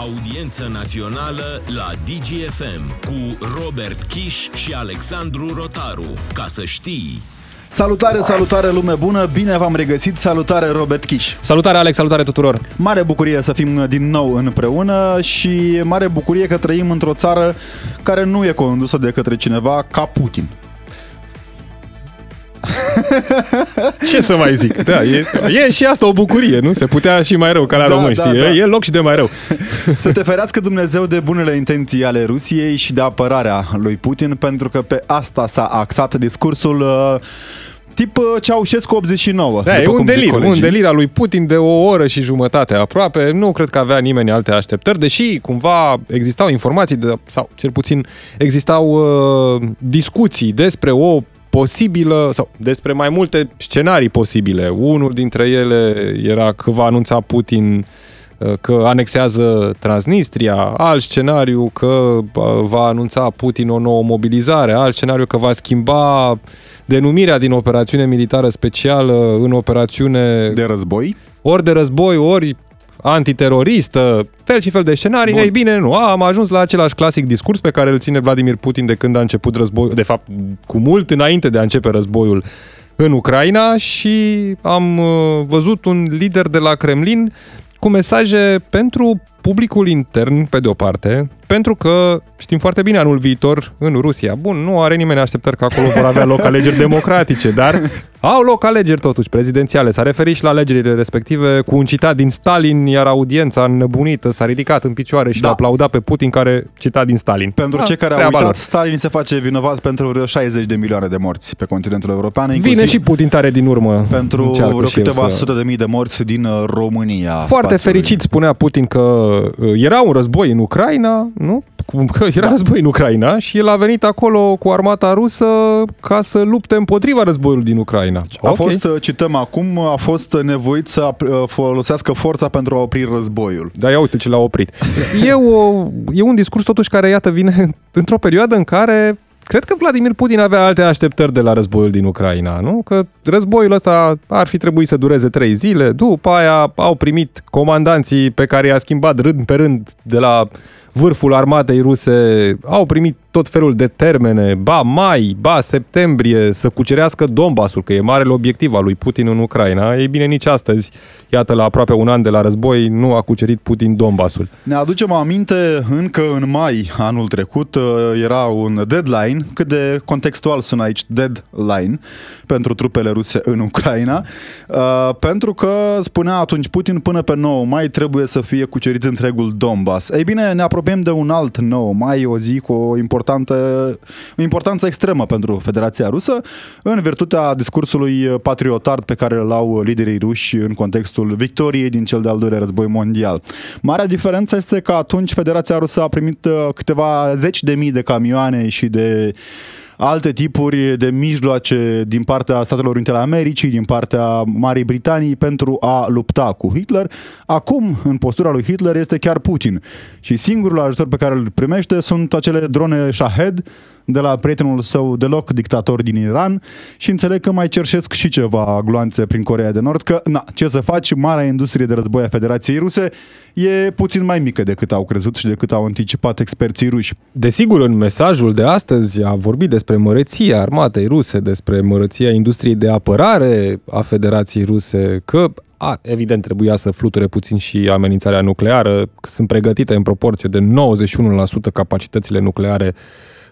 Audiență națională la DGFM cu Robert Kiș și Alexandru Rotaru. Ca să știi... Salutare, salutare lume bună, bine v-am regăsit, salutare Robert Kiș. Salutare Alex, salutare tuturor. Mare bucurie să fim din nou împreună și mare bucurie că trăim într-o țară care nu e condusă de către cineva ca Putin. Ce să mai zic? Da, e, e și asta o bucurie, nu? Se putea și mai rău, ca la da, român, da, știi? Da. E loc și de mai rău. Să te ferească Dumnezeu de bunele intenții ale Rusiei și de apărarea lui Putin, pentru că pe asta s-a axat discursul uh, tip uh, Ceaușescu 89. Da, e un delir, un delir al lui Putin de o oră și jumătate aproape. Nu cred că avea nimeni alte așteptări, deși cumva existau informații, de, sau cel puțin existau uh, discuții despre o posibilă, sau despre mai multe scenarii posibile. Unul dintre ele era că va anunța Putin uh, că anexează Transnistria, alt scenariu că uh, va anunța Putin o nouă mobilizare, alt scenariu că va schimba denumirea din operațiune militară specială în operațiune de război, ori de război, ori antiteroristă, fel și fel de scenarii. Bun. Ei bine, nu, am ajuns la același clasic discurs pe care îl ține Vladimir Putin de când a început războiul, de fapt, cu mult înainte de a începe războiul în Ucraina și am uh, văzut un lider de la Kremlin cu mesaje pentru publicul intern, pe de o parte, pentru că știm foarte bine anul viitor în Rusia. Bun, nu are nimeni așteptări că acolo vor avea loc alegeri democratice, dar au loc alegeri totuși prezidențiale. S-a referit și la alegerile respective cu un citat din Stalin, iar audiența înnebunită s-a ridicat în picioare și da. l-a aplaudat pe Putin care cita din Stalin. Pentru da, cei care au uitat, lor. Stalin se face vinovat pentru vreo 60 de milioane de morți pe continentul european. Vine și Putin tare din urmă. Pentru vreo câteva să... sute de mii de morți din uh, România. Foarte spațiului. fericit spunea Putin că uh, era un război în Ucraina, nu? Că era da. război în Ucraina și el a venit acolo cu armata rusă ca să lupte împotriva războiului din Ucraina. A okay. fost, uh, cităm acum, a fost nevoit să folosească forța pentru a opri războiul. Da, ia uite ce l-a oprit. E, o, e un discurs totuși care, iată, vine într-o perioadă în care Cred că Vladimir Putin avea alte așteptări de la războiul din Ucraina, nu? Că războiul ăsta ar fi trebuit să dureze trei zile, după aia au primit comandanții pe care i-a schimbat rând pe rând de la vârful armatei ruse au primit tot felul de termene, ba mai, ba septembrie, să cucerească Donbassul, că e marele obiectiv al lui Putin în Ucraina. Ei bine, nici astăzi, iată, la aproape un an de la război, nu a cucerit Putin Donbassul. Ne aducem aminte, încă în mai anul trecut uh, era un deadline, cât de contextual sună aici deadline pentru trupele ruse în Ucraina, uh, pentru că spunea atunci Putin până pe 9 mai trebuie să fie cucerit întregul Donbass. Ei bine, ne apropiem de un alt 9 mai, o zi cu o importantă, o importanță extremă pentru Federația Rusă, în virtutea discursului patriotard pe care îl au liderii ruși în contextul victoriei din cel de-al doilea război mondial. Marea diferență este că atunci Federația Rusă a primit uh, câteva zeci de mii de camioane și de alte tipuri de mijloace din partea Statelor Unite ale Americii, din partea Marii Britanii pentru a lupta cu Hitler. Acum, în postura lui Hitler, este chiar Putin. Și singurul ajutor pe care îl primește sunt acele drone Shahed de la prietenul său deloc dictator din Iran și înțeleg că mai cerșesc și ceva gloanțe prin Corea de Nord, că, na, ce să faci, marea industrie de război a Federației Ruse e puțin mai mică decât au crezut și decât au anticipat experții ruși. Desigur, în mesajul de astăzi a vorbit despre măreția armatei ruse, despre măreția industriei de apărare a Federației Ruse, că a, evident, trebuia să fluture puțin și amenințarea nucleară. Sunt pregătite în proporție de 91% capacitățile nucleare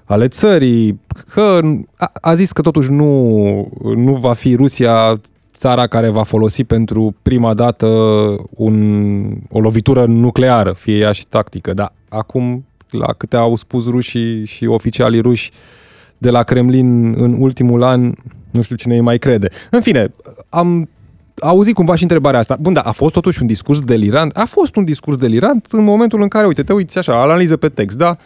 ale țării, că a, a zis că totuși nu, nu va fi Rusia țara care va folosi pentru prima dată un, o lovitură nucleară, fie ea și tactică, dar acum, la câte au spus rușii și oficialii ruși de la Kremlin în ultimul an, nu știu cine îi mai crede. În fine, am auzit cumva și întrebarea asta. Bun, da, a fost totuși un discurs delirant? A fost un discurs delirant în momentul în care, uite, te uiți așa, analiză pe text, da?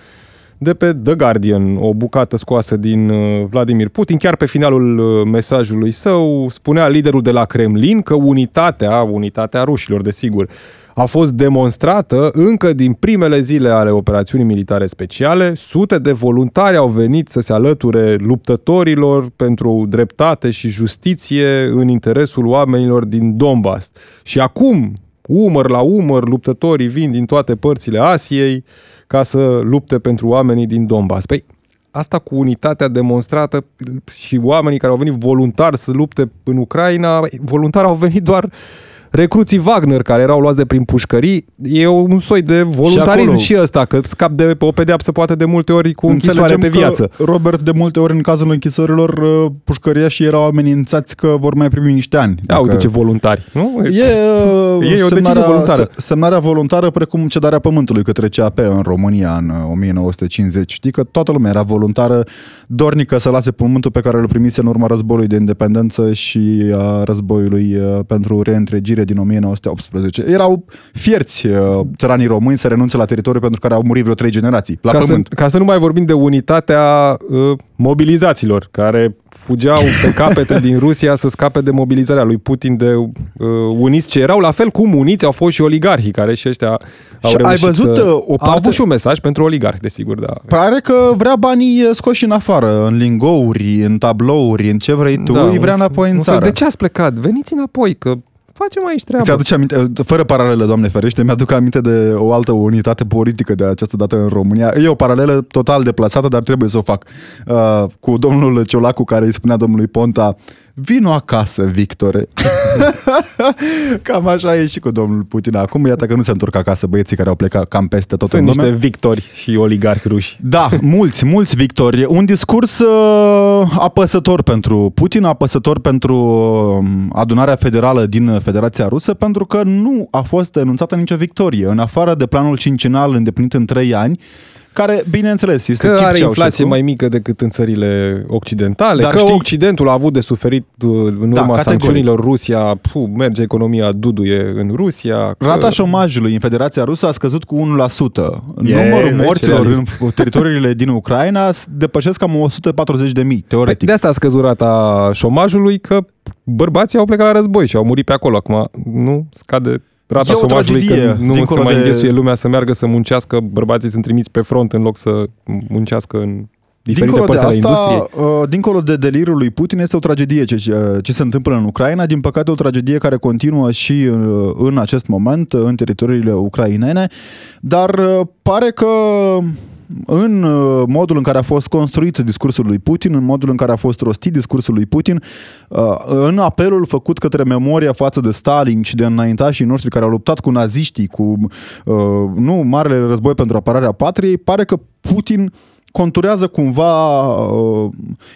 De pe The Guardian, o bucată scoasă din uh, Vladimir Putin. Chiar pe finalul uh, mesajului său spunea liderul de la Kremlin că unitatea, unitatea rușilor, desigur, a fost demonstrată încă din primele zile ale operațiunii militare speciale. Sute de voluntari au venit să se alăture luptătorilor pentru dreptate și justiție în interesul oamenilor din Donbass. Și acum, umăr la umăr, luptătorii vin din toate părțile Asiei ca să lupte pentru oamenii din Donbass. Păi, asta cu unitatea demonstrată și oamenii care au venit voluntar să lupte în Ucraina, voluntari au venit doar recruții Wagner care erau luați de prin pușcării, e un soi de voluntarism și, și ăsta, că scap de o pedeapsă poate de multe ori cu închisoare pe viață. Că, Robert, de multe ori în cazul închisorilor, uh, pușcăriașii erau amenințați că vor mai primi niște ani. Da, uite ce voluntari. Nu? E, e o decizie voluntară. Semnarea voluntară precum cedarea pământului către CAP în România în 1950. Uh, Știi că toată lumea era voluntară, dornică să lase pământul pe care îl primise în urma războiului de independență și a războiului uh, pentru reîntregire iulie din 1918. Erau fierți uh, țăranii români să renunțe la teritoriu pentru care au murit vreo trei generații, la ca pământ. Să, ca să nu mai vorbim de unitatea uh, mobilizaților, care fugeau pe capete din Rusia să scape de mobilizarea lui Putin de uh, uniți ce erau la fel cum uniți au fost și oligarhii care și ăștia au și ai văzut să... Uh, o parte... Au avut și un mesaj pentru oligarhi, desigur, da. Pare că vrea banii scoși în afară, în lingouri, în tablouri, în ce vrei tu, da, îi vrea înapoi în țară. De ce ați plecat? Veniți înapoi, că facem aici treaba. Ți-aduce aminte, fără paralele, Doamne ferește, mi-aduc aminte de o altă unitate politică de această dată în România. E o paralelă total deplasată, dar trebuie să o fac. Uh, cu domnul Ciolacu care îi spunea domnului Ponta, vino acasă, Victore. cam așa e și cu domnul Putin. Acum iată că nu se întorc acasă băieții care au plecat cam peste tot Sunt în niște victori și oligarhi ruși. Da, mulți, mulți victori. Un discurs uh, apăsător pentru Putin, apăsător pentru uh, adunarea federală din Federația Rusă, pentru că nu a fost enunțată nicio victorie. În afară de planul cincinal îndeplinit în trei ani, care, bineînțeles, este că are inflație mai mică decât în țările occidentale, Dar că știi... Occidentul a avut de suferit uh, în da, urma da, sancțiunilor Rusia, puh, merge economia duduie în Rusia. Că... Rata șomajului în Federația Rusă a scăzut cu 1%. E, Numărul morților în teritoriile din Ucraina depășesc cam 140 de mii, teoretic. Păi de asta a scăzut rata șomajului, că bărbații au plecat la război și au murit pe acolo. Acum nu scade rata șomajului că nu se mai de... înghesuie lumea să meargă să muncească, bărbații sunt trimiți pe front în loc să muncească în diferite dincolo părți ale asta, industriei. Uh, dincolo de delirul lui Putin, este o tragedie ce, ce se întâmplă în Ucraina, din păcate o tragedie care continuă și uh, în acest moment în teritoriile ucrainene, dar uh, pare că în uh, modul în care a fost construit discursul lui Putin, în modul în care a fost rostit discursul lui Putin, uh, în apelul făcut către memoria față de Stalin și de înaintașii noștri care au luptat cu naziștii, cu uh, nu marele război pentru apărarea patriei, pare că Putin conturează cumva uh,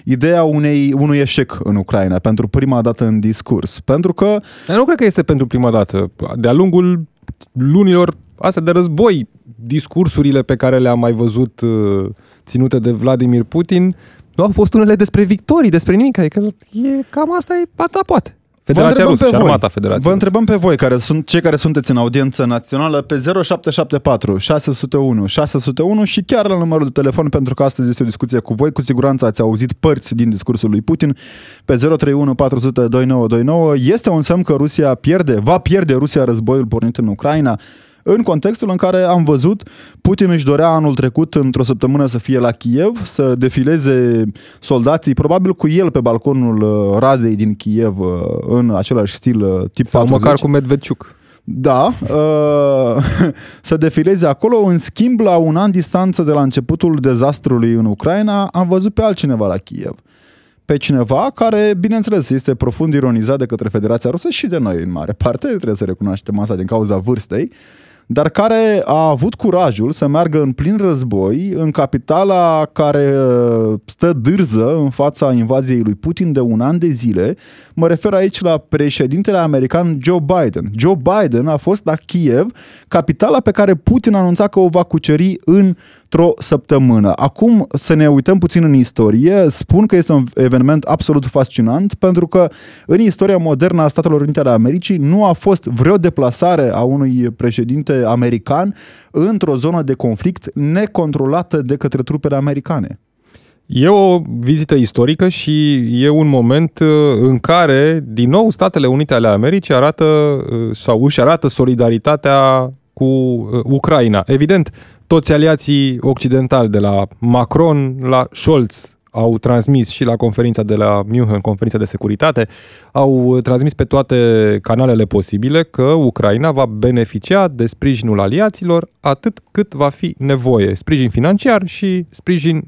ideea unei, unui eșec în Ucraina pentru prima dată în discurs. Pentru că... Eu nu cred că este pentru prima dată. De-a lungul lunilor astea de război, discursurile pe care le-am mai văzut uh, ținute de Vladimir Putin, nu au fost unele despre victorii, despre nimic. Adică e, cam asta e, asta poate. Federația Rusă pe și Armata Federației Vă întrebăm pe voi, care sunt cei care sunteți în audiență națională, pe 0774 601 601 și chiar la numărul de telefon, pentru că astăzi este o discuție cu voi. Cu siguranță ați auzit părți din discursul lui Putin pe 031 400 2929. Este un semn că Rusia pierde, va pierde Rusia războiul pornit în Ucraina în contextul în care am văzut Putin își dorea anul trecut într-o săptămână să fie la Kiev, să defileze soldații, probabil cu el pe balconul uh, Radei din Kiev uh, în același stil uh, tip Sau 40. măcar cu Medvedciuc. Da, uh, să defileze acolo. În schimb, la un an distanță de la începutul dezastrului în Ucraina, am văzut pe altcineva la Kiev. Pe cineva care, bineînțeles, este profund ironizat de către Federația Rusă și de noi în mare parte, trebuie să recunoaștem asta din cauza vârstei, uh, dar care a avut curajul să meargă în plin război în capitala care uh, stă dârză în fața invaziei lui Putin de un an de zile. Mă refer aici la președintele american Joe Biden. Joe Biden a fost la Kiev, capitala pe care Putin anunța că o va cuceri în într-o săptămână. Acum să ne uităm puțin în istorie. Spun că este un eveniment absolut fascinant pentru că în istoria modernă a Statelor Unite ale Americii nu a fost vreo deplasare a unui președinte american într-o zonă de conflict necontrolată de către trupele americane. E o vizită istorică și e un moment uh, în care, din nou, Statele Unite ale Americii arată uh, sau își arată solidaritatea cu uh, Ucraina. Evident, toți aliații occidentali, de la Macron la Scholz, au transmis și la conferința de la München, conferința de securitate, au transmis pe toate canalele posibile că Ucraina va beneficia de sprijinul aliaților atât cât va fi nevoie. Sprijin financiar și sprijin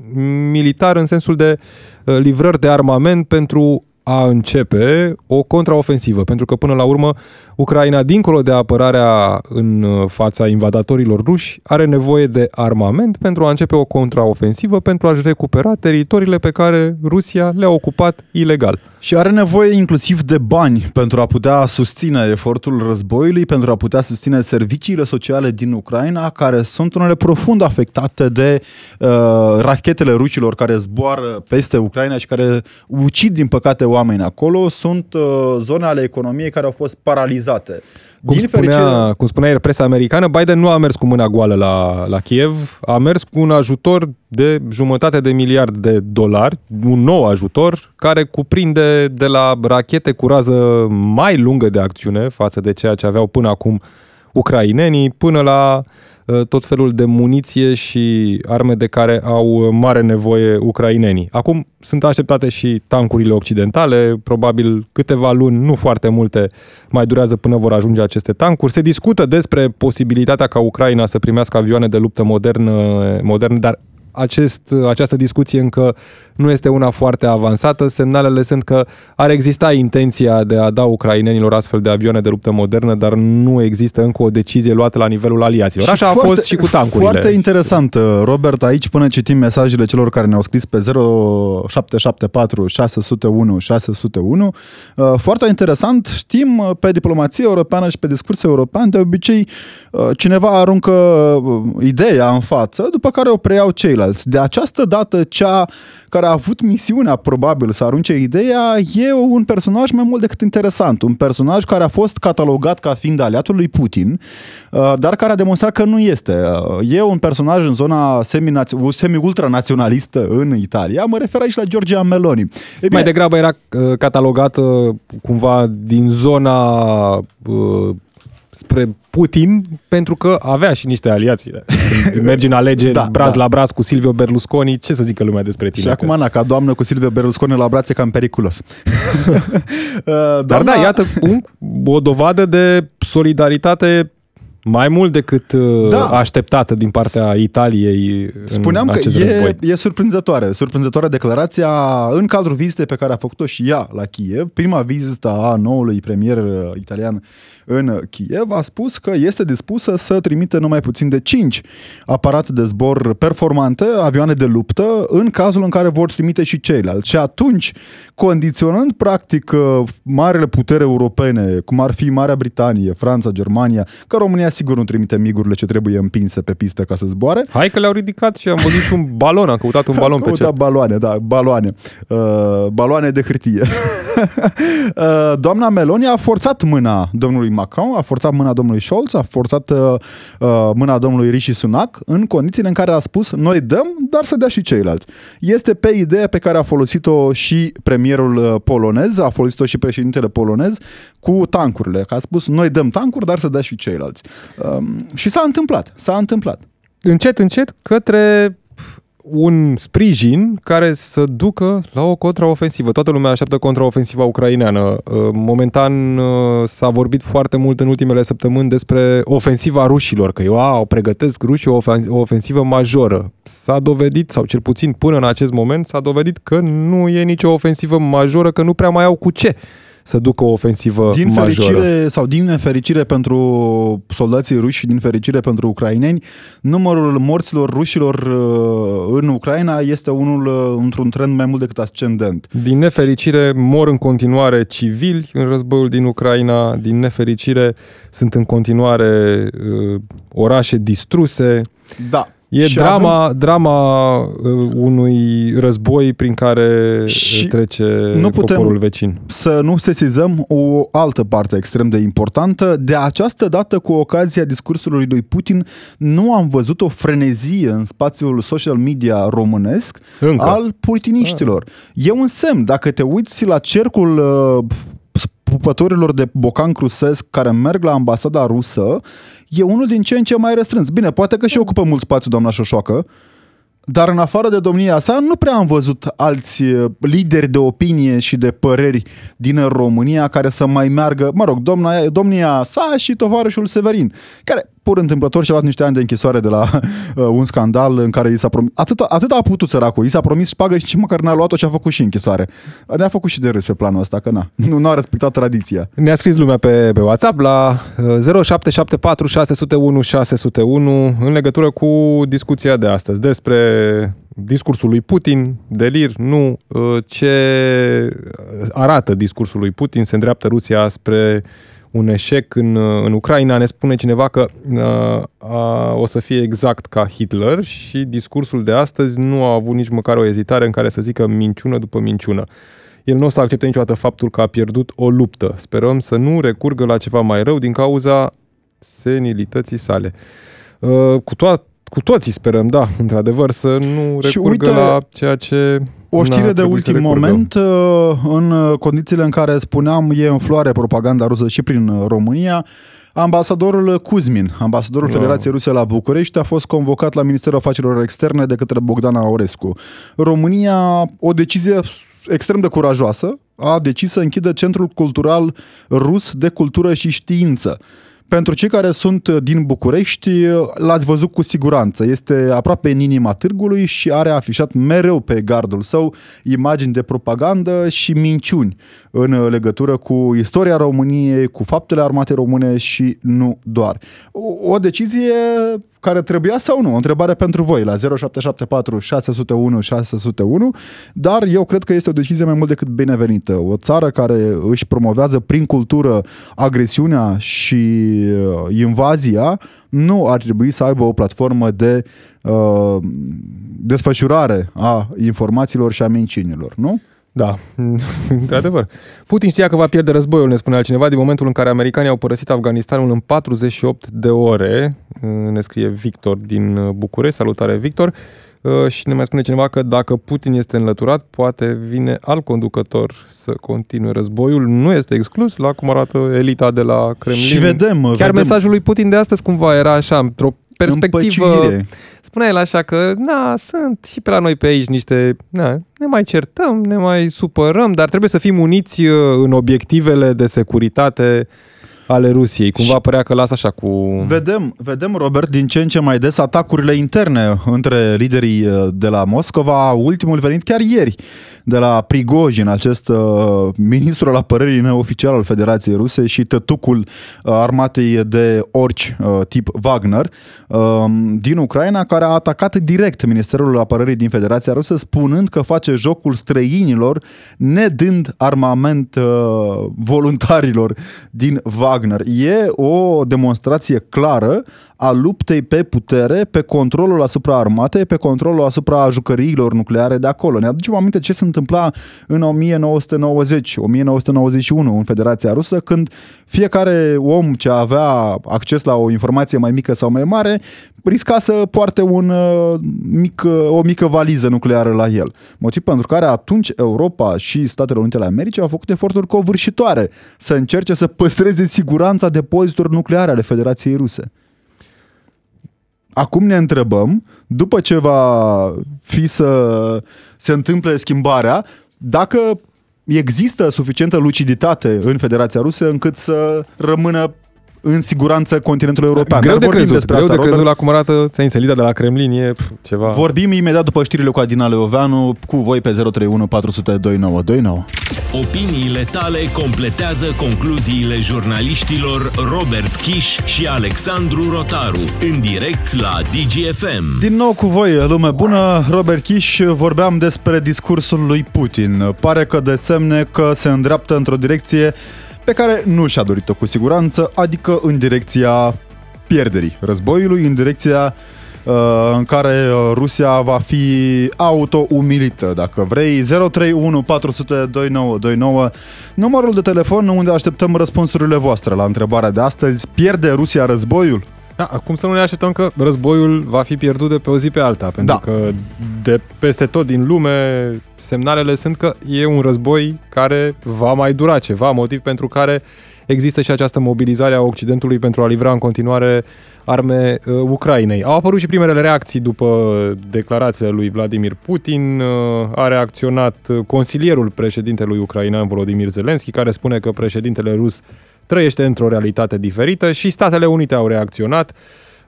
militar în sensul de uh, livrări de armament pentru a începe o contraofensivă, pentru că până la urmă Ucraina, dincolo de apărarea în uh, fața invadatorilor ruși, are nevoie de armament pentru a începe o contraofensivă, pentru a-și recupera teritoriile pe care Rusia le-a ocupat ilegal. Și are nevoie inclusiv de bani pentru a putea susține efortul războiului, pentru a putea susține serviciile sociale din Ucraina, care sunt unele profund afectate de uh, rachetele rușilor care zboară peste Ucraina și care ucid, din păcate, oameni acolo. Sunt uh, zone ale economiei care au fost paralizate realizate. Cum, Din spunea, fericire... cum spunea presa americană, Biden nu a mers cu mâna goală la, la Kiev, a mers cu un ajutor de jumătate de miliard de dolari, un nou ajutor care cuprinde de la rachete cu rază mai lungă de acțiune față de ceea ce aveau până acum ucrainenii, până la uh, tot felul de muniție și arme de care au mare nevoie ucrainenii. Acum sunt așteptate și tancurile occidentale, probabil câteva luni, nu foarte multe, mai durează până vor ajunge aceste tancuri. Se discută despre posibilitatea ca Ucraina să primească avioane de luptă moderne, moderne dar acest, această discuție încă nu este una foarte avansată. Semnalele sunt că ar exista intenția de a da ucrainenilor astfel de avioane de luptă modernă, dar nu există încă o decizie luată la nivelul aliaților. Așa foarte, a fost și cu tancurile. Foarte interesant, Robert, aici până citim mesajele celor care ne-au scris pe 0774 601 601. Foarte interesant, știm pe diplomație europeană și pe discurs european, de obicei uh, cineva aruncă uh, ideea în față, după care o preiau ceilalți. De această dată, cea care a avut misiunea probabil să arunce ideea e un personaj mai mult decât interesant. Un personaj care a fost catalogat ca fiind aliatul lui Putin, uh, dar care a demonstrat că nu este. Uh, e un personaj în zona semi-ultranaționalistă în Italia. Mă refer aici la Giorgia Meloni. E bine, mai degrabă era uh, catalogată cumva din zona spre Putin pentru că avea și niște aliații. Când mergi în alegeri da, braz da. la braz cu Silvio Berlusconi, ce să zică lumea despre tine? Și acum, na, ca doamnă cu Silvio Berlusconi la brațe cam periculos. Doamna... Dar da, iată un, o dovadă de solidaritate mai mult decât uh, da. așteptată din partea Italiei Spuneam în acest că e, război. e surprinzătoare. Surprinzătoare declarația în cadrul vizitei pe care a făcut-o și ea la Kiev. Prima vizită a noului premier uh, italian în Kiev a spus că este dispusă să trimită numai puțin de 5 aparate de zbor performante, avioane de luptă, în cazul în care vor trimite și ceilalți. Și atunci, condiționând practic uh, marele putere europene, cum ar fi Marea Britanie, Franța, Germania, că România sigur nu trimite migurile ce trebuie împinse pe pistă ca să zboare. Hai că le-au ridicat și am văzut și un balon, am căutat un balon pe cer. baloane, da, baloane. Uh, baloane de hârtie. uh, doamna Meloni a forțat mâna domnului Macron, a forțat mâna domnului Scholz, a forțat uh, uh, mâna domnului Rishi Sunak în condițiile în care a spus noi dăm, dar să dea și ceilalți. Este pe ideea pe care a folosit-o și premierul uh, polonez, a folosit-o și președintele polonez cu tancurile, că a spus noi dăm tancuri, dar să dea și ceilalți. Uh, și s-a întâmplat, s-a întâmplat. Încet, încet, către un sprijin care să ducă la o contraofensivă. Toată lumea așteaptă contraofensiva ucraineană. Uh, momentan uh, s-a vorbit foarte mult în ultimele săptămâni despre ofensiva rușilor, că eu au pregătesc rușii o ofensivă majoră. S-a dovedit, sau cel puțin până în acest moment, s-a dovedit că nu e nicio ofensivă majoră, că nu prea mai au cu ce să ducă o ofensivă din majoră. Fericire, sau din nefericire pentru soldații ruși și din fericire pentru ucraineni, numărul morților rușilor uh, în Ucraina este unul uh, într-un trend mai mult decât ascendent. Din nefericire mor în continuare civili în războiul din Ucraina, din nefericire sunt în continuare uh, orașe distruse. Da. E și drama, avem... drama uh, unui război prin care și trece nu putem poporul vecin. Să nu sesizăm o altă parte extrem de importantă. De această dată, cu ocazia discursului lui Putin, nu am văzut o frenezie în spațiul social media românesc Încă. al putiniștilor. Ah. E un semn. Dacă te uiți la cercul uh, pupătorilor de bocan crusesc care merg la ambasada rusă, e unul din ce în ce mai restrâns. Bine, poate că și ocupă mult spațiu doamna Șoșoacă, dar în afară de domnia sa, nu prea am văzut alți uh, lideri de opinie și de păreri din România care să mai meargă, mă rog, domnia, domnia sa și tovarășul Severin, care pur întâmplător și-a luat niște ani de închisoare de la uh, un scandal în care i s-a promis, atât, atât a putut săracul, i s-a promis șpagă și măcar n-a luat-o și a făcut și închisoare. Ne-a făcut și de râs pe planul ăsta, că na, nu, nu a respectat tradiția. Ne-a scris lumea pe, pe WhatsApp la uh, 0774 601 601 în legătură cu discuția de astăzi despre discursul lui Putin, delir, nu uh, ce arată discursul lui Putin, se îndreaptă Rusia spre un eșec în, uh, în Ucraina, ne spune cineva că uh, a, o să fie exact ca Hitler și discursul de astăzi nu a avut nici măcar o ezitare în care să zică minciună după minciună. El nu o să accepte niciodată faptul că a pierdut o luptă. Sperăm să nu recurgă la ceva mai rău din cauza senilității sale. Uh, cu toate cu toții sperăm, da, într-adevăr, să nu recurgă uite, la ceea ce o știre de ultim moment, uh, în condițiile în care spuneam e în floare propaganda rusă și prin România, ambasadorul Kuzmin, ambasadorul wow. Federației Ruse la București, a fost convocat la Ministerul Afacerilor Externe de către Bogdana Aurescu. România, o decizie extrem de curajoasă, a decis să închidă Centrul Cultural Rus de Cultură și Știință pentru cei care sunt din București, l-ați văzut cu siguranță. Este aproape în inima târgului și are afișat mereu pe gardul său imagini de propagandă și minciuni în legătură cu istoria României, cu faptele armate române și nu doar. O, o decizie care trebuia sau nu? O întrebare pentru voi la 0774 601 601, dar eu cred că este o decizie mai mult decât binevenită. O țară care își promovează prin cultură agresiunea și uh, invazia nu ar trebui să aibă o platformă de uh, desfășurare a informațiilor și a minciunilor, nu? Da, într-adevăr. Putin știa că va pierde războiul, ne spune altcineva, din momentul în care americanii au părăsit Afganistanul în 48 de ore, ne scrie Victor din București, salutare Victor, și ne mai spune cineva că dacă Putin este înlăturat, poate vine alt conducător să continue războiul. Nu este exclus, la cum arată elita de la Kremlin. Și vedem. Chiar vedem. mesajul lui Putin de astăzi cumva era așa, într-o perspectivă... Împăcire spunea el așa că, na, sunt și pe la noi pe aici niște, na, ne mai certăm, ne mai supărăm, dar trebuie să fim uniți uh, în obiectivele de securitate ale Rusiei. Cumva părea că lasă așa cu... Vedem, vedem, Robert, din ce în ce mai des atacurile interne între liderii uh, de la Moscova, ultimul venit chiar ieri de la Prigojin, acest uh, ministru al apărării neoficial al Federației Ruse și tătucul uh, armatei de orci uh, tip Wagner uh, din Ucraina, care a atacat direct Ministerul Apărării din Federația Rusă, spunând că face jocul străinilor, nedând armament uh, voluntarilor din Wagner. E o demonstrație clară a luptei pe putere, pe controlul asupra armatei, pe controlul asupra jucăriilor nucleare de acolo. Ne aducem aminte ce se întâmpla în 1990, 1991 în Federația Rusă, când fiecare om ce avea acces la o informație mai mică sau mai mare risca să poarte un, uh, mic, uh, o mică valiză nucleară la el. Motiv pentru care atunci Europa și Statele Unite ale Americii au făcut eforturi covârșitoare să încerce să păstreze siguranța depozitelor nucleare ale Federației Ruse. Acum ne întrebăm, după ce va fi să se întâmple schimbarea, dacă există suficientă luciditate în Federația Rusă încât să rămână în siguranță continentul european. Greu de crezut, despre greu asta, de crezut la cum arată țăinselida de la Kremlin, e pf, ceva... Vorbim imediat după știrile cu Adina Leoveanu, cu voi pe 031 400 2929. Opiniile tale completează concluziile jurnaliștilor Robert Kiș și Alexandru Rotaru, în direct la DGFM. Din nou cu voi, lume bună, Robert Kiș, vorbeam despre discursul lui Putin. Pare că de semne că se îndreaptă într-o direcție pe care nu și-a dorit-o cu siguranță, adică în direcția pierderii războiului, în direcția uh, în care uh, Rusia va fi auto-umilită, dacă vrei. 031 400 2929, numărul de telefon unde așteptăm răspunsurile voastre la întrebarea de astăzi. Pierde Rusia războiul? Da, acum să nu ne așteptăm că războiul va fi pierdut de pe o zi pe alta, pentru da. că de peste tot din lume semnalele sunt că e un război care va mai dura ceva, motiv pentru care există și această mobilizare a Occidentului pentru a livra în continuare arme uh, Ucrainei. Au apărut și primele reacții după declarația lui Vladimir Putin. Uh, a reacționat uh, consilierul președintelui ucrainean Volodymyr Zelensky, care spune că președintele rus trăiește într-o realitate diferită și Statele Unite au reacționat.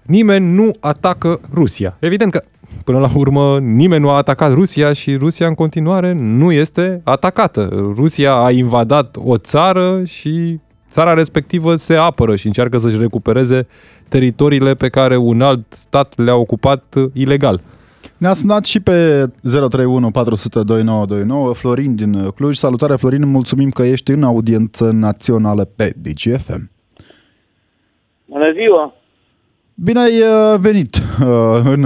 Nimeni nu atacă Rusia. Evident că, până la urmă, nimeni nu a atacat Rusia și Rusia în continuare nu este atacată. Rusia a invadat o țară și țara respectivă se apără și încearcă să-și recupereze teritoriile pe care un alt stat le-a ocupat uh, ilegal. Ne-a sunat și pe 031 400 2929 Florin din uh, Cluj. Salutare Florin, mulțumim că ești în audiență națională pe DGFM. Bună ziua! Bine ai uh, venit în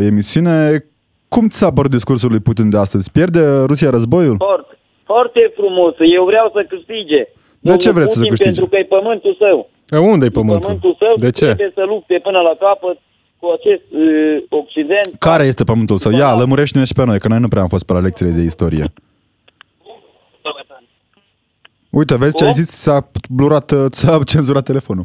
emisiune. Cum ți s-a părut discursul lui Putin de astăzi? Pierde Rusia războiul? Foarte, foarte frumos. Eu vreau să câștige. De ce vreți să câștige? Pentru că e pământul său. E unde e pământul? Pământul său de ce? trebuie să lupte până la capăt cu acest uh, Occident. Care este pământul său? Ia, lămurește-ne și pe noi, că noi nu prea am fost pe la lecțiile de istorie. Uite, vezi ce ai zis? S-a blurat, s-a cenzurat telefonul.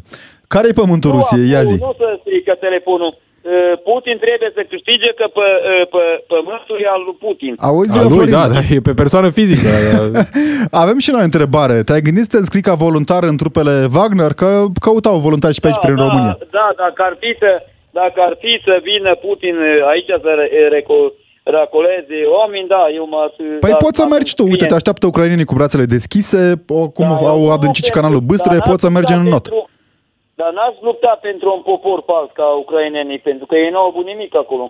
Care e pământul nu, Rusiei? Ia zi. Nu să strică telefonul. Uh, Putin trebuie să câștige că pe, uh, pe, pământul e al lui Putin. Auzi, A lui, Florin? da, da, e pe persoană fizică. Avem și noi o întrebare. Te-ai gândit să te înscrii ca voluntar în trupele Wagner? Că căutau voluntari și pe aici, da, prin da, România. Da, dacă ar fi să, dacă ar fi să vină Putin uh, aici să re- reco, racoleze oameni, da, eu m-aș... Păi da, poți să m-aș mergi tu. înscrie. Uite, te așteaptă ucrainenii cu brațele deschise, o- cum Da, au eu adâncit și nu canalul pentru- Bâstre, dar poți să n-ați mergi în luptat not. pentru- Dar n-ați luptat pentru un popor fals ca ucrainenii, pentru că ei n-au avut nimic acolo.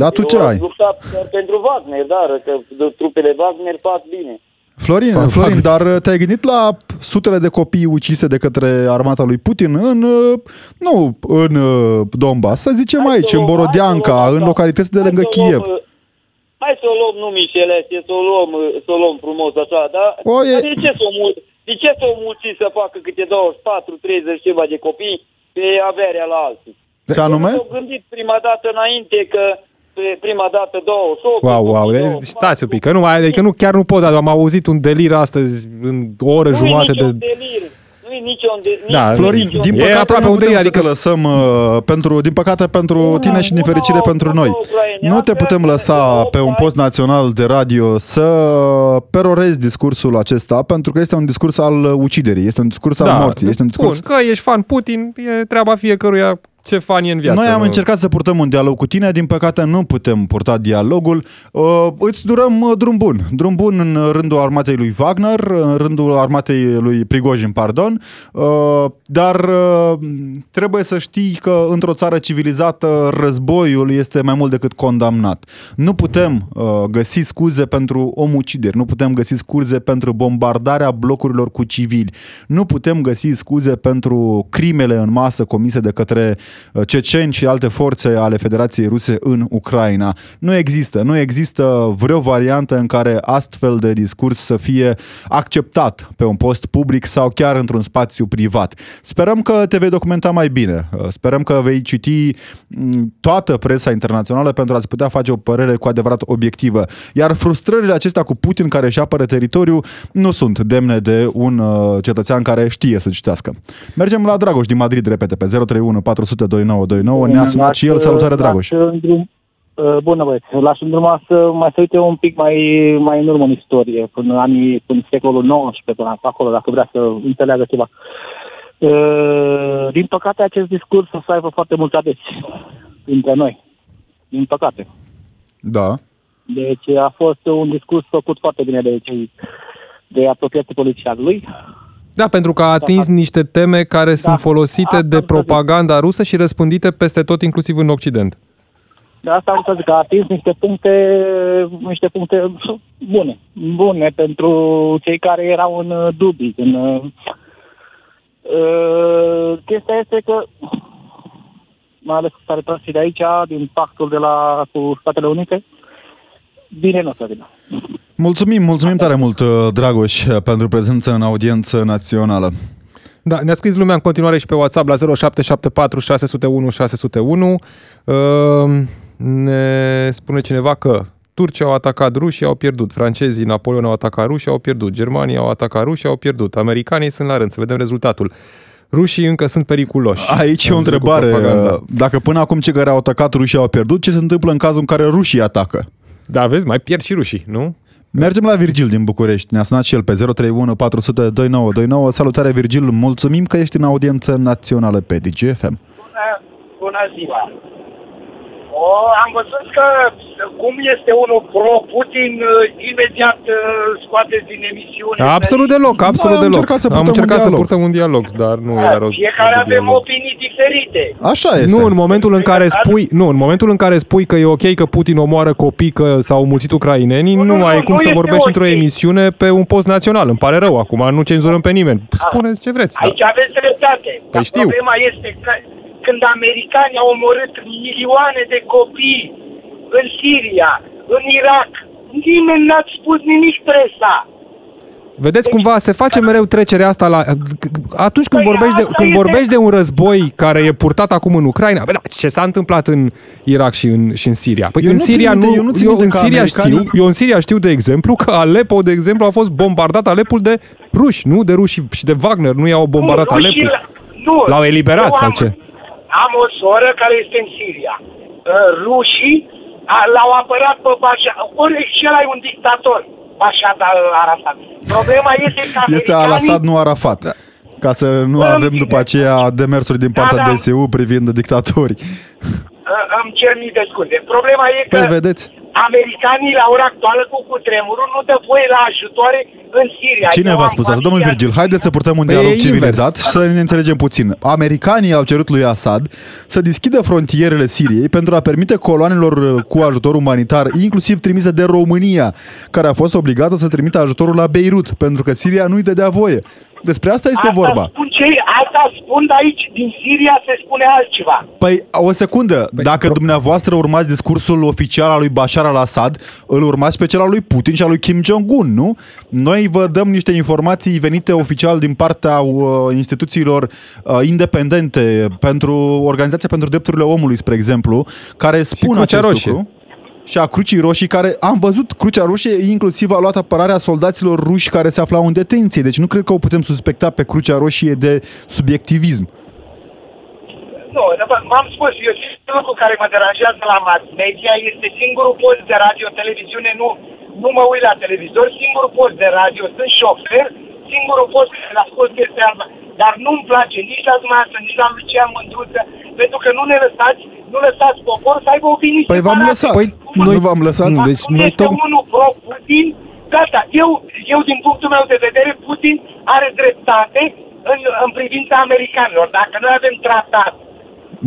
Da, tu Eu ce am ai? luptat doar pentru Wagner, dar că trupele Wagner fac bine. Florin, Fac- Florin, fac. dar te-ai gândit la sutele de copii ucise de către armata lui Putin în, uh, nu, în uh, Donbass, să zicem Hai aici, să o în luăm- hai Borodianca, să o luăm în așa. localități de Hai lângă să o Kiev. luăm, uh, Hai să o luăm, nu Mișeleție, să o luăm, uh, să o luăm frumos așa, da? O, e- Dar de ce să o mul- de ce să o mulți să facă câte 24, 30 ceva de copii pe averea la alții? Ce anume? S-au gândit prima dată înainte că pe prima dată două socuri, Wow, wow, copii, de, două stați un pic, că patru. nu, mai- adică nu, chiar nu pot, dar am auzit un delir astăzi în o oră Nu-i jumate de... niciun delir. Nu-i niciun de, Da, nici- Florin, niciun din E păcate aproape nu un putem delir, să adică- te lăsăm uh, pentru, din păcate pentru Una- tine și din una- fericire pentru una noi. ucraineană, Nu te putem lăsa două pe un post național de radio să perorezi discursul acesta pentru că este un discurs al uciderii, este un discurs al morții, este un discurs Da, Bun, că ești fan Putin, e treaba fiecăruia ce fan e în viață. Noi am nu? încercat să purtăm un dialog cu tine, din păcate nu putem purta dialogul. Uh, îți durăm uh, drum bun. Drum bun în rândul armatei lui Wagner, în rândul armatei lui Prigojin, pardon. Uh, dar uh, trebuie să știi că într-o țară civilizată războiul este mai mult decât condamnat. Nu putem uh, găsi scuze pentru omucideri, nu putem găsi scuze pentru bombardarea blocurilor cu civili, nu putem găsi scuze pentru crimele în masă comise de către uh, ceceni și alte forțe ale Federației Ruse în Ucraina. Nu există, nu există vreo variantă în care astfel de discurs să fie acceptat pe un post public sau chiar într-un spațiu privat. Sperăm că te vei documenta mai bine. Uh, Sperăm că vei citi mm, toată presa internațională pentru a-ți putea face o părere cu adevărat obiectivă. Iar frustrările acestea cu Putin care își apără teritoriul nu sunt demne de un uh, cetățean care știe să citească. Mergem la Dragoș din Madrid, repete, pe 031 400 2929. Ne-a sunat și el. Salutare, Dragoș. L-aș îndrum- Uh, Bună băieți, l-aș îndruma să mai să uite un pic mai, mai în urmă în istorie, până anii, până secolul XIX, până acolo, dacă vrea să înțeleagă ceva. Uh, Din păcate, acest discurs o să aibă foarte mulți adeți dintre noi. Din păcate. Da. Deci a fost un discurs făcut foarte bine de cei de apropiate poliția lui. Da, pentru că a atins niște teme care sunt folosite Asta de am să zic. propaganda rusă și răspândite peste tot, inclusiv în Occident. De asta am să zic că a atins niște puncte, niște puncte bune, bune pentru cei care erau în uh, dubii. În, uh, uh, chestia este că, mai ales cu care și de aici, din pactul de la cu Statele Unite, bine nu o să vină. Mulțumim, mulțumim tare mult, uh, Dragoș, pentru prezența în audiență națională. Da, ne-a scris lumea în continuare și pe WhatsApp la 0774 601 601. Uh, Ne spune cineva că Turcia au atacat rușii, au pierdut. Francezii, Napoleon au atacat rușii, au pierdut. Germanii au atacat rușii, au pierdut. Americanii sunt la rând. Să vedem rezultatul. rușii încă sunt periculoși. Aici e o Am zis cu întrebare. propaganda. Dacă până acum cei care au atacat rușii au pierdut, ce se întâmplă în cazul în care rușii atacă? Da, vezi, mai pierd și rușii, nu? Mergem la Virgil din București. Ne-a sunat și el pe 031 400 2929. Salutare Virgil, mulțumim că ești în audiență națională pe DGFM. Bună, bună ziua! O, am văzut că cum este unul pro-Putin, uh, imediat uh, scoateți din emisiune. Absolut deloc, absolut Da, am deloc. încercat să am purtăm încercat un să dialog. purtăm un dialog, dar nu Da, era rost. Fiecare de avem dialog. opinii diferite. Așa este. Nu, în momentul în care Dar- spui, nu, în momentul în care spui că e ok că Putin omoară copii că s-au mulțit ucrainenii, Nu, nu, nu, ai nu, cum nu să este vorbești ok. într-o emisiune pe un post național. Îmi pare rău acum, nu cenzurăm pe nimeni. Spuneți ce vreți. Da. Aici aveți dreptate. Dar știu. Problema este că când americanii au omorât milioane de copii în Siria, în Irak, nimeni n-a spus nimic presa. Vedeți cumva se face mereu trecerea asta la atunci când Păi vorbești de asta când este- vorbești de un război care e purtat acum în Ucraina. Bă, da, ce s-a întâmplat în Irak și în, și în Siria? Păi Eu în nu țin Siria minte- nu, eu nu țin eu minte în că Siria americanii- știu, eu în Siria știu de exemplu că Aleppo de exemplu a fost bombardat Alepul de ruși, nu de ruși și de Wagner, nu i-au bombardat nu, Alepul. rușii- Nu. L-au eliberat Eu sau am, ce? Am o soră care este în Siria. Uh, Rușii a- l-au apărat pe Bashar. Ori și ăla e un dictator. Bashar al-Assad. Problema este că Este americanii- Al-Assad, nu Arafat. Ca să nu Bă, avem îmi după zice. aceea demersuri din partea Da, da. DSU privind dictatorii. Uh, Îmi cer mii de scuze. Problema e că Păi vedeți, americanii la ora actuală cu cutremurul nu dă voie la ajutoare în Siria. cine Eu v-a am spus asta? Domnul familia- Virgil, haideți să purtăm un Păi dialog e civilizat invers. și să ne înțelegem puțin. Americanii au cerut lui Assad să deschidă frontierele Siriei pentru a permite coloanelor cu ajutor umanitar, inclusiv trimise de România, care a fost obligată să trimită ajutorul la Beirut, pentru că Siria nu-i dădea voie. Despre asta este Asta vorba. Spun cei, asta spun de aici, din Siria se spune altceva. Păi, o secundă. Dacă dumneavoastră urmați discursul oficial al lui Bashar al-Assad, îl urmați pe cel al lui Putin și al lui Kim Jong-un, nu? Noi vă dăm niște informații venite oficial din partea uh, instituțiilor uh, independente pentru Organizația pentru Drepturile Omului, spre exemplu, care spun Crucea acest Roșie. lucru. Și a Crucii Roșii, care am văzut Crucea Roșie, inclusiv a luat apărarea soldaților ruși care se aflau în detenție. Deci nu cred că o putem suspecta pe Crucea Roșie de subiectivism. Nu, v-am spus, eu singurul lucru care mă deranjează la mass media este singurul post de radio, televiziune, nu, nu mă uit la televizor, singurul post de radio, sunt șofer, singurul post care îl ascult este alba. Dar nu-mi place nici la dumneavoastră, nici la Lucian Mândruță, pentru că nu ne lăsați, nu lăsați popor să aibă opinii Păi v-am separate. lăsat. Păi, Cum- noi v-am lăsat. Nu, Acum deci noi este tot- unul pro-Putin, gata, eu, eu din punctul meu de vedere, Putin are dreptate în, în privința americanilor. Dacă noi avem tratat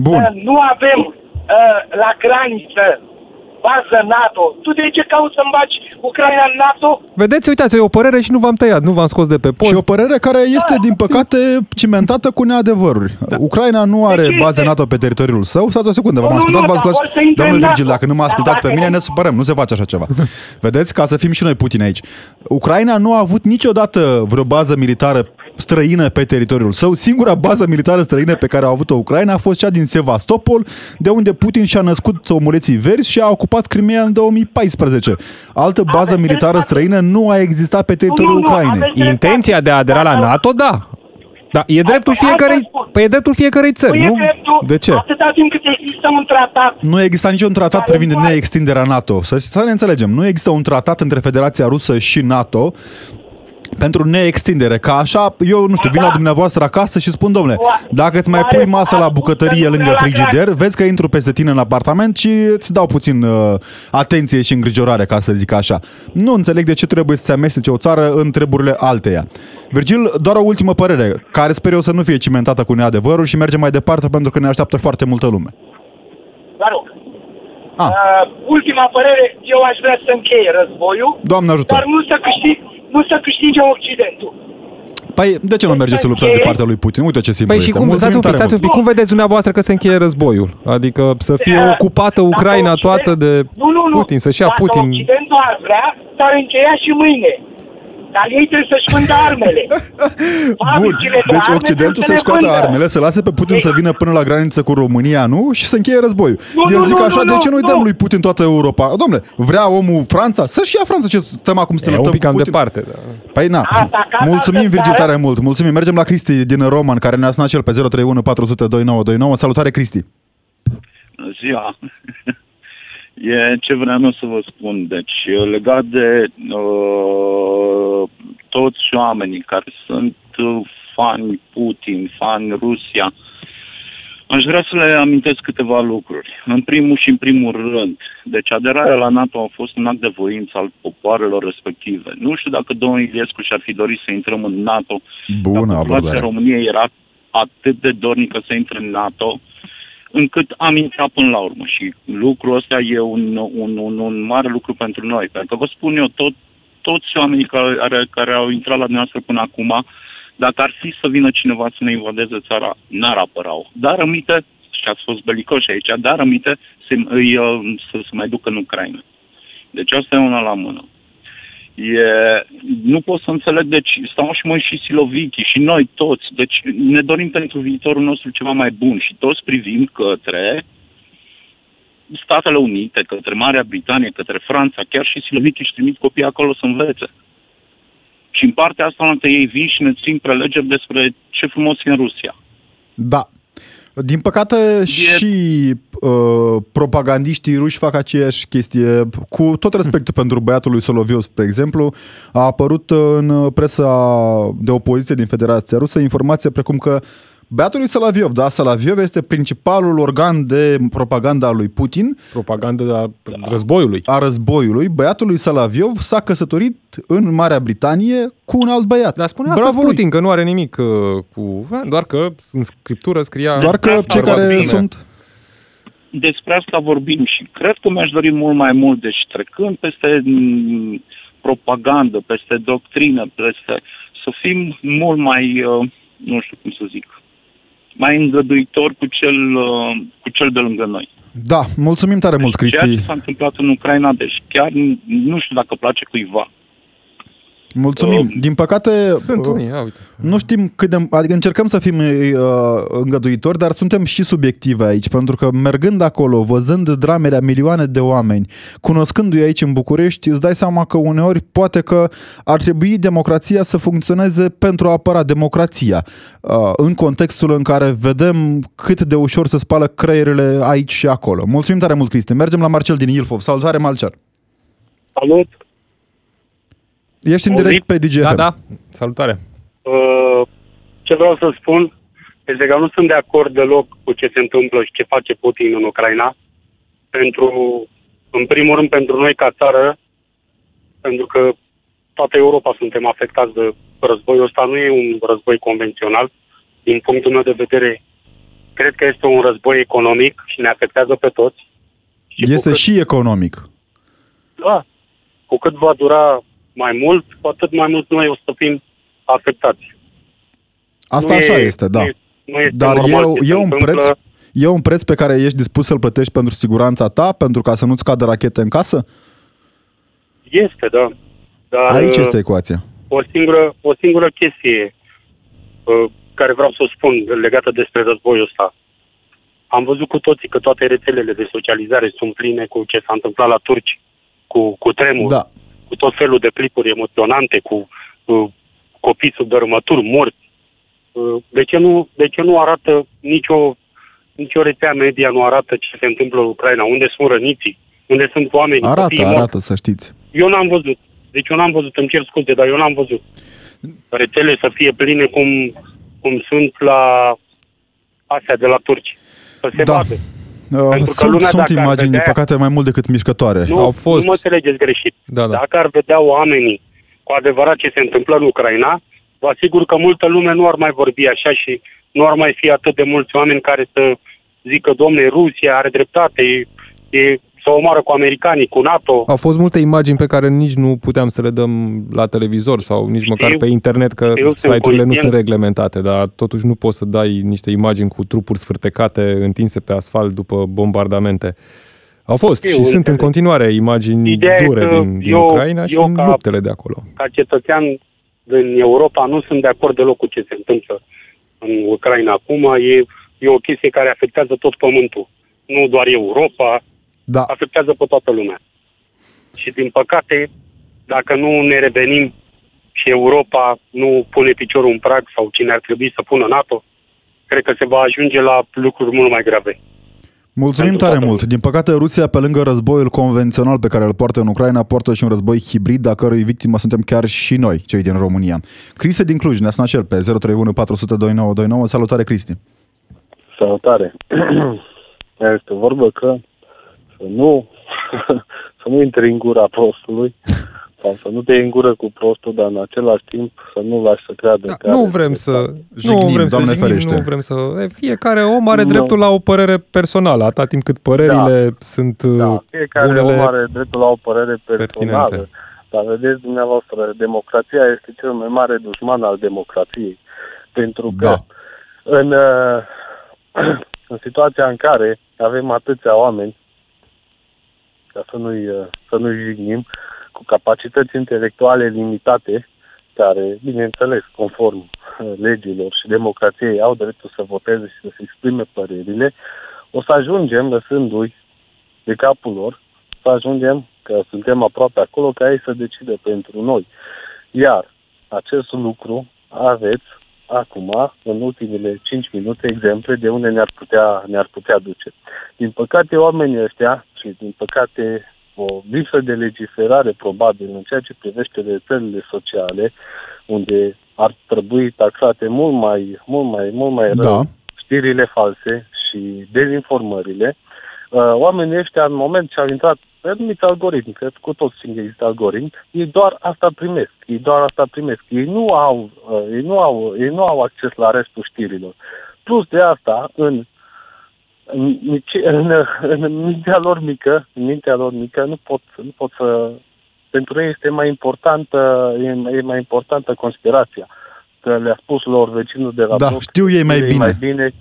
Bun. Uh, nu avem uh, la graniță bază NATO. Tu de ce cauți să-mi baci Ucraina în NATO? Vedeți, uitați, e o părere și nu v-am tăiat, nu v-am scos de pe post. Și o părere care este, din păcate, cimentată cu neadevăruri. Da. Ucraina nu are Deci baze este- NATO pe teritoriul său. Stați o secundă, v-am Nu, nu, ascultat, nu, v-am dar ascultat. vor să intre Domnul în Virgil, NATO. dacă nu mă Dar ascultați pe dacă mine, nu- ne supărăm. Nu se face așa ceva. Vedeți? Ca să fim și noi Putin aici. Ucraina nu a avut niciodată vreo bază militară străină pe teritoriul său. Singura bază militară străină pe care a avut-o Ucraina a fost cea din Sevastopol, de unde Putin și-a născut omuleții verzi și a ocupat Crimea în 2014. Altă bază Aveți militară dreptate. străină nu a existat pe teritoriul Nu, nu, nu, Ucrainei. aveți dreptate. Intenția de a adera la Dacă- NATO, da. Da, e dreptul Păi asta fiecărei, spun. păi e dreptul fiecărei țări, Păi e nu? dreptul, De ce? Atâta timp cât există un tratat. Nu există niciun tratat Care privind nu are- neextinderea NATO. Să, să ne înțelegem, nu există un tratat între Federația Rusă și NATO pentru neextindere. Ca așa, eu nu știu, vin la Da. dumneavoastră acasă și spun, domnule, dacă îți mai Care pui masă la a spus bucătărie că nu lângă vrea la frigider, vezi că intru peste tine în apartament și îți dau puțin uh, atenție și îngrijorare, ca să zic așa. Nu înțeleg de ce trebuie să se amestece o țară în treburile alteia. Virgil, doar o ultimă părere, care sper eu să nu fie cimentată cu neadevărul și mergem mai departe pentru că ne așteaptă foarte multă lume. Vă rog. Ah. Uh, ultima părere, eu aș vrea să încheie războiul, Doamne ajută! dar nu să, câștig, nu să câștige Occidentul. Păi, de ce nu mergeți să luptați de partea lui Putin? Uite ce simplu Păi și este. cum, Mulțumim stați un pic, tare stați un mult. pic, cum vedeți dumneavoastră că se încheie războiul? Adică să fie Uh, ocupată Ucraina dacă toată de nu, nu, nu. Putin, să-și ia Dacă Putin... Occidentul ar vrea, s-ar încheia și mâine. Dar ei trebuie să-și vândă armele. Bun, Fabricile de deci arme Occidentul trebuie să le scoată vândă. armele, să lase pe Putin să vină până la graniță cu România, nu? Și să încheie războiul. Nu, El nu, zic nu, așa, nu, de ce nu, nu-i dăm nu. lui Putin toată Europa? Domnule, vrea omul Franța? Să-și ia Franța, ce stăm acum să te E luptăm un pic cu cam Putin? departe. Da. Păi na, Asta, ca mulțumim altă Virgil țară- tare mult, mulțumim. Mergem la Cristi din Roman, care ne-a sunat cel pe 031 400 2929. Salutare Cristi. Bună ziua! E ce vreau eu să vă spun. Deci, legat de uh, toți oamenii care sunt uh, fani Putin, fani Rusia, aș vrea să le amintesc câteva lucruri. În primul și în primul rând, deci aderarea la NATO a fost un act de voință al popoarelor respective. Nu știu dacă domnul Iliescu și-ar fi dorit să intrăm în NATO, Bună dar populația abordare. României era atât de dornică să intre în NATO, încât am intrat până la urmă. Și lucrul ăsta e un, un, un, un mare lucru pentru noi. Pentru că vă spun eu, tot, toți oamenii care, care au intrat la dumneavoastră până acum, dacă ar fi să vină cineva să ne invadeze țara, n-ar apărau. Dar rămite, și ați fost belicoși aici, dar rămite să, îi, uh, să se mai ducă în Ucraina. Deci asta e una la mână. E, nu pot să înțeleg, deci stau și mă și Silovichi și noi toți, deci ne dorim pentru viitorul nostru ceva mai bun și toți privim către Statele Unite, către Marea Britanie, către Franța, chiar și Silovichi își trimit copii acolo să învețe. Și în partea asta, ei vin și ne țin prelegeri despre ce frumos e în Rusia. Da. Din păcate și uh, propagandiștii ruși fac aceeași chestie. Cu tot respectul pentru băiatul lui Soloviov, spre exemplu, a apărut în presa de opoziție din Federația Rusă informația precum că băiatul lui Salaviov, da, Salaviov este principalul organ de propaganda a lui Putin, Propaganda a războiului. a războiului. Băiatul lui Salaviov s-a căsătorit în Marea Britanie cu un alt băiat. Dar spune Bravo astăzi lui. Putin că nu are nimic uh, cu... Doar că în scriptură scria... Doar că Asta cei care vorbim. sunt... despre asta vorbim și cred că mi-aș dori mult mai mult, deci trecând peste m, propagandă, peste doctrină, peste să fim mult mai, uh, nu știu cum să zic, mai îngăduitor cu cel, uh, cu cel de lângă noi. Da, mulțumim tare mult, Ceea Cristi. ce s-a întâmplat în Ucraina, deci chiar nu știu dacă place cuiva. Mulțumim. Din păcate, Sunt uh, unii, ia uite. nu știm cât de... Adică încercăm să fim uh, îngăduitori, dar suntem și subiective aici, pentru că mergând acolo, văzând dramele a milioane de oameni, cunoscându-i aici în București, îți dai seama că uneori poate că ar trebui democrația să funcționeze pentru a apăra democrația. Uh, în contextul în care vedem cât de ușor se spală creierile aici și acolo. Mulțumim tare mult, Cristi. Mergem la Marcel din Ilfov. Salutare, Marcel. Salut! Ești în Auzit? direct pe DGFM. Da, da. Salutare. Uh, ce vreau să spun este că nu sunt de acord deloc cu ce se întâmplă și ce face Putin în Ucraina. Pentru, în primul rând pentru noi ca țară, pentru că toată Europa suntem afectați de războiul ăsta. Nu e un război convențional. Din punctul meu de vedere, cred că este un război economic și ne afectează pe toți. Și cu Este cât- și economic. Da. Cu cât va dura mai mult, cu atât mai mult noi o să fim afectați. Asta Nu așa e- este, da. Nu, e- nu este Dar normal e, ce se e un întâmplă. preț E un preț pe care ești dispus să-l plătești pentru siguranța ta, pentru ca să nu-ți cadă rachete în casă? Este, da. Dar Aici uh, este ecuația. o singură, o singură chestie uh, care vreau să o spun legată despre războiul ăsta. Am văzut cu toții că toate rețelele de socializare sunt pline cu ce s-a întâmplat la turci, cu, cu tremur, Da. Cu tot felul de clipuri emoționante, cu uh, copii sub dărâmături, morți. Uh, de, ce nu, de ce nu arată nicio, nicio rețea media, nu arată ce se întâmplă în Ucraina, unde sunt răniții, unde sunt oameni, Arată, copiii morți. arată, să știți. Eu n-am văzut. Deci eu n-am văzut, îmi cer scuze, dar eu n-am văzut. Rețele să fie pline cum, cum sunt la astea de la turci. Să se Da. vadă. Uh, că sunt lumea, sunt dacă ar imagini, din vedea- păcate, mai mult decât mișcătoare. Nu, Au fost- nu mă înțelegeți greșit. Da, da. Dacă ar vedea oamenii cu adevărat ce se întâmplă în Ucraina, vă asigur că multă lume nu ar mai vorbi așa și nu ar mai fi atât de mulți oameni care să zică, domne, Rusia are dreptate, e, e, să omoară cu americanii, cu NATO. Au fost multe imagini pe care nici nu puteam să le dăm la televizor sau nici Știu, măcar pe internet, că știu, sunt site-urile nu conștient. sunt reglementate, dar totuși nu poți să dai niște imagini cu trupuri sfârtecate întinse pe asfalt după bombardamente. Au fost Eu și sunt în înțeleg. continuare imagini Ideea e dure că din, din eu- Ucraina și eu din ca- luptele de acolo. ca cetățean din Europa nu sunt de acord deloc cu ce se întâmplă în Ucraina acum. E, e o chestie care afectează tot pământul. Nu doar Europa, Da. afectează pe toată lumea. Și din păcate, dacă nu ne revenim și Europa nu pune piciorul în prag sau cine ar trebui să pună NATO, cred că se va ajunge la lucruri mult mai grave. Mulțumim Pentru tare toată mult. Din păcate, Rusia, pe lângă războiul convențional pe care îl poartă în Ucraina, poartă și un război hibrid, a cărui victimă suntem chiar și noi, cei din România. Cristi din Cluj ne-a sunat și el pe 031 400 2929. Salutare, Cristi. Salutare. Este vorbă că să nu, să nu intri în gura prostului sau să nu te iei în gură cu prostul, dar în același timp să nu lași să creadă Da, că nu are vrem să Jignim, nu vrem să Doamne jignim, ferește. nu vrem să e, fiecare om are Nu. dreptul la o părere personală, atâta timp cât părerile sunt Da, uh, fiecare unele om are dreptul la o părere personală. pertinente. Dar vedeți dumneavoastră, democrația este cel mai mare dușman al democrației. Pentru că Da. în, uh, în situația în care avem atâția oameni, ca să nu-i, uh, să nu-i jignim, cu capacități intelectuale limitate, care, bineînțeles, conform uh, legilor și democrației, au dreptul să voteze și să se exprime părerile, o să ajungem, lăsându-i de capul lor, să ajungem, că suntem aproape acolo, ca ei să decidă pentru noi. Iar acest lucru aveți acum, în ultimele 5 minute, exemple de unde ne-ar putea, ne-ar putea duce. Din păcate, oamenii ăștia și, din păcate, o lipsă de legiferare probabil în ceea ce privește rețelele sociale, unde ar trebui taxate mult mai, mult mai, mult mai rău Da. știrile false și dezinformările, uh, oamenii ăștia în moment ce au intrat pe anumiți algoritmi, cred că cu toți știm că există algoritmi, ei doar asta primesc, ei doar asta primesc. Ei nu au, uh, ei nu au, ei nu au acces la restul știrilor. Plus de asta, în în, mici- în, în mintea lor mică, în mintea lor mică, nu pot, nu pot să... Pentru ei este mai importantă, e, e mai importantă conspirația. Că le-a spus lor vecinul de la Da, bloc, știu ei mai știu bine. mai bine, că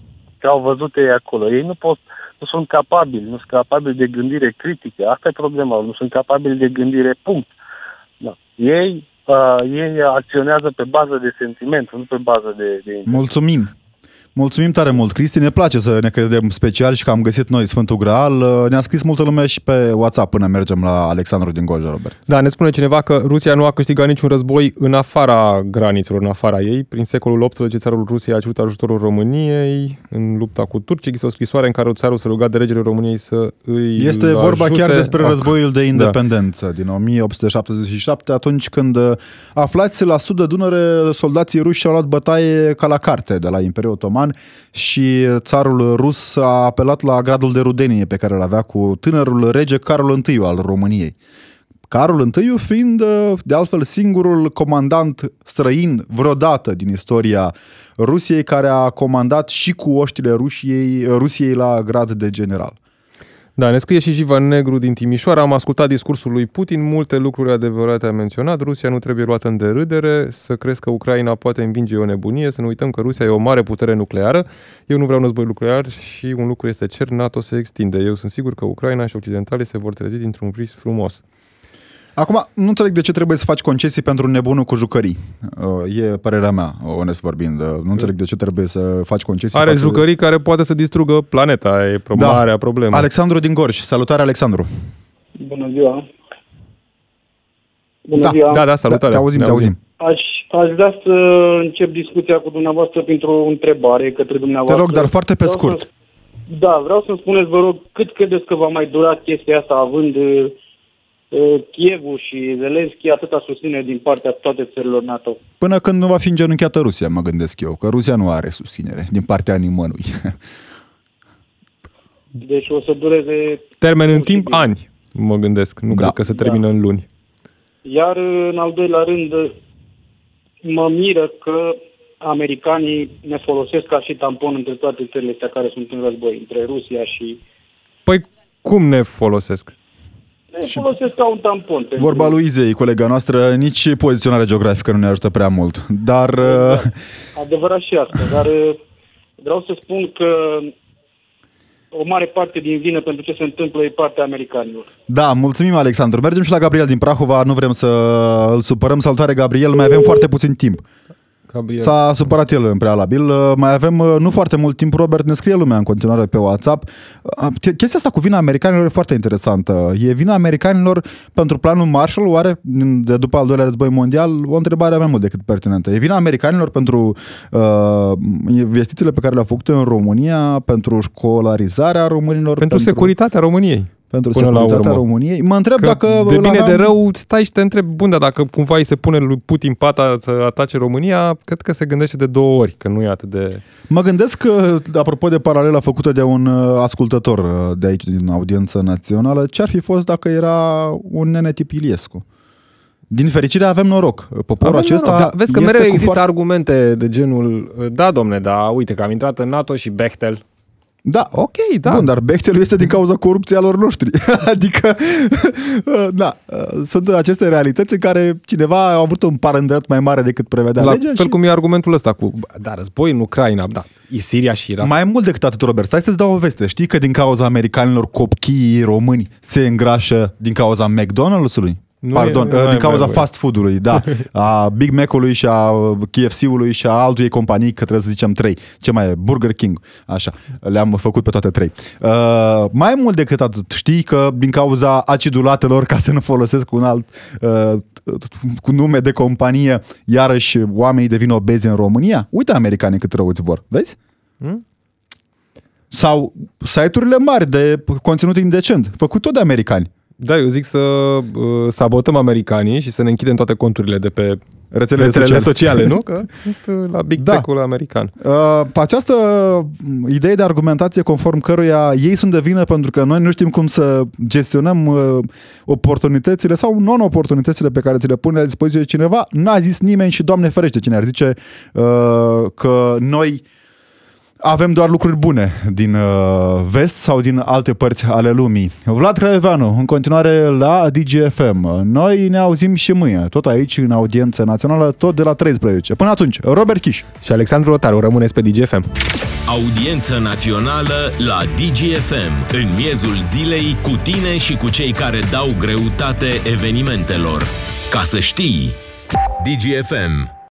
au văzut ei acolo. Ei nu pot, nu sunt capabili, nu sunt capabili de gândire critică. Asta e problema, nu sunt capabili de gândire, punct. Da. Ei, uh, ei acționează pe bază de sentiment, nu pe bază de... de Mulțumim. Mulțumim tare mult, Cristi. Ne place să ne credem special și că am găsit noi Sfântul Graal. Ne-a scris multă lume și pe WhatsApp până mergem la Alexandru din Goja, Robert. Da, ne spune cineva că Rusia nu a câștigat niciun război în afara granițelor, în afara ei. Prin secolul XVIII, țarul Rusiei a cerut ajutorul României în lupta cu turcii. Există o scrisoare în care țarul se ruga de regele României să îi Este ajute. vorba chiar despre Ah, războiul de da. independență din 1877, atunci când uh, aflați la sud de Dunăre, soldații ruși au luat bătaie ca la carte de la Imperiul Otoman și țarul rus a apelat la gradul de rudenie pe care îl avea cu tânărul rege Carol I al României. Carol I fiind, uh, de altfel, singurul comandant străin vreodată din istoria Rusiei care a comandat și cu oștile Rusiei, Rusiei la grad de general. Da, ne scrie și Jivan Negru din Timișoara. Am ascultat discursul lui Putin, multe lucruri adevărate a menționat. Rusia nu trebuie luată în derâdere, să crezi că Ucraina poate învinge e o nebunie, să nu uităm că Rusia e o mare putere nucleară. Eu nu vreau un război nuclear și un lucru este cer, NATO se extinde. Eu sunt sigur că Ucraina și occidentale se vor trezi dintr-un vis frumos. Acum, nu înțeleg de ce trebuie să faci concesii pentru nebunul cu jucării. Uh, E părerea mea, onest vorbind. Uh, Nu înțeleg de ce trebuie să faci concesii. Are față de- jucării care poate să distrugă planeta, e pro- Da. marea problemă. Alexandru din Gorj. Salutare, Alexandru. Bună ziua! Bună Da, ziua! Da, da, salutare. Te auzim, Ne te auzim. Aș, aș vrea să încep discuția cu dumneavoastră printr-o întrebare către Te dumneavoastră. rog, dar foarte pe Vreau scurt. Să, da, vreau să-mi spuneți, vă rog, cât credeți că va mai dura chestia asta, având uh, uh, Kievul și Zelenski atâta susținere din partea toate țărilor NATO? Până când nu va fi îngenunchiată Rusia, mă gândesc eu, că Rusia nu are susținere din partea nimănui. Deci o să dureze... Termen în Pur și timp, bine. ani, mă gândesc. Nu Da. cred că se termină în luni. Iar uh, în al doilea rând, uh, mă miră că americanii ne folosesc ca și tampon între toate țările astea care sunt în război, între Rusia și... Păi cum ne folosesc? Ne folosesc ca un tampon. pentru- Vorba lui Izei, colega noastră, nici poziționarea geografică nu ne ajută prea mult. Dar uh, Adevărat și asta, dar uh, vreau să spun că o mare parte din vină pentru ce se întâmplă e partea americanilor. Da, mulțumim Alexandru. Mergem și la Gabriel din Prahova, nu vrem să îl supărăm. Salutare Gabriel, mai avem foarte puțin timp. Gabriel. S-a supărat el în prealabil. Uh, Mai avem uh, nu foarte mult timp. Robert ne scrie lumea în continuare pe WhatsApp. Uh, Chestia asta cu vina americanilor e foarte interesantă. E vina americanilor pentru planul Marshall, oare de după al doilea război mondial? O întrebare mai mult decât pertinentă. E vina americanilor pentru uh, investițiile pe care le-au făcut în România, pentru școlarizarea românilor? Pentru securitatea României. Pentru Până la securitatea urmă. României. Mă întreb Că dacă... de îl bine de aveam- rău, stai și te întrebi, bun, dar dacă cumva îi se pune lui Putin pata să atace România, cred că se gândește de două ori, că nu e atât de... Mă gândesc că, apropo de paralela făcută de un uh, ascultător uh, de aici, din audiență națională, ce ar fi fost dacă era un nene tip Iliescu? Din fericire avem noroc. Poporul Avem acesta noroc, da, vezi că este mereu cu există foarte- argumente de genul, da, domne, da, uite că am intrat în NATO și Bechtel. Da, ok, da. Bun, dar Bechtel este din cauza corupției lor noștri. adică, da, sunt aceste realități în care cineva a avut un parândat mai mare decât prevedea La legea fel și... cum e argumentul ăsta cu, da, război în Ucraina, da, e Siria și Irak. Mai mult decât atât, Robert, stai să-ți dau o veste. Știi că din cauza americanilor copiii români se îngrașă din cauza McDonald's-ului? Nu Pardon, e- nu din e cauza mai- fast food-ului, da. A Big Mac-ului și a KFC-ului și a altui companii, că trebuie să zicem trei. Ce mai e? Burger King. Așa, le-am făcut pe toate trei. Uh, mai mult decât atât, știi că din cauza acidulatelor, ca să nu folosesc un alt uh, cu nume de companie, iarăși oamenii devin obezi în România? Uite americanii cât răuți vor, vezi? Hmm? Sau site-urile mari de conținut indecent, făcut tot de americani. Da, eu zic să uh, sabotăm americanii și să ne închidem toate conturile de pe Rețelele rețelele sociale. sociale, nu? Că sunt uh, la Big Da. Tech-ul american. Uh, această idee de argumentație conform căruia ei sunt de vină pentru că noi nu știm cum să gestionăm uh, oportunitățile sau non-oportunitățile pe care ți le pune la dispoziție cineva, n-a zis nimeni și Doamne ferește cine ar zice uh, că noi avem doar lucruri bune din uh, vest sau din alte părți ale lumii. Vlad Craioveanu, în continuare la DGFM. Noi ne auzim și mâine, tot aici, în audiență națională, tot de la 13. Până atunci, Robert Chiș. Și Alexandru Rotaru, rămâneți pe DGFM. Audiență națională la DGFM, în miezul zilei, cu tine și cu cei care dau greutate evenimentelor. Ca să știi, DGFM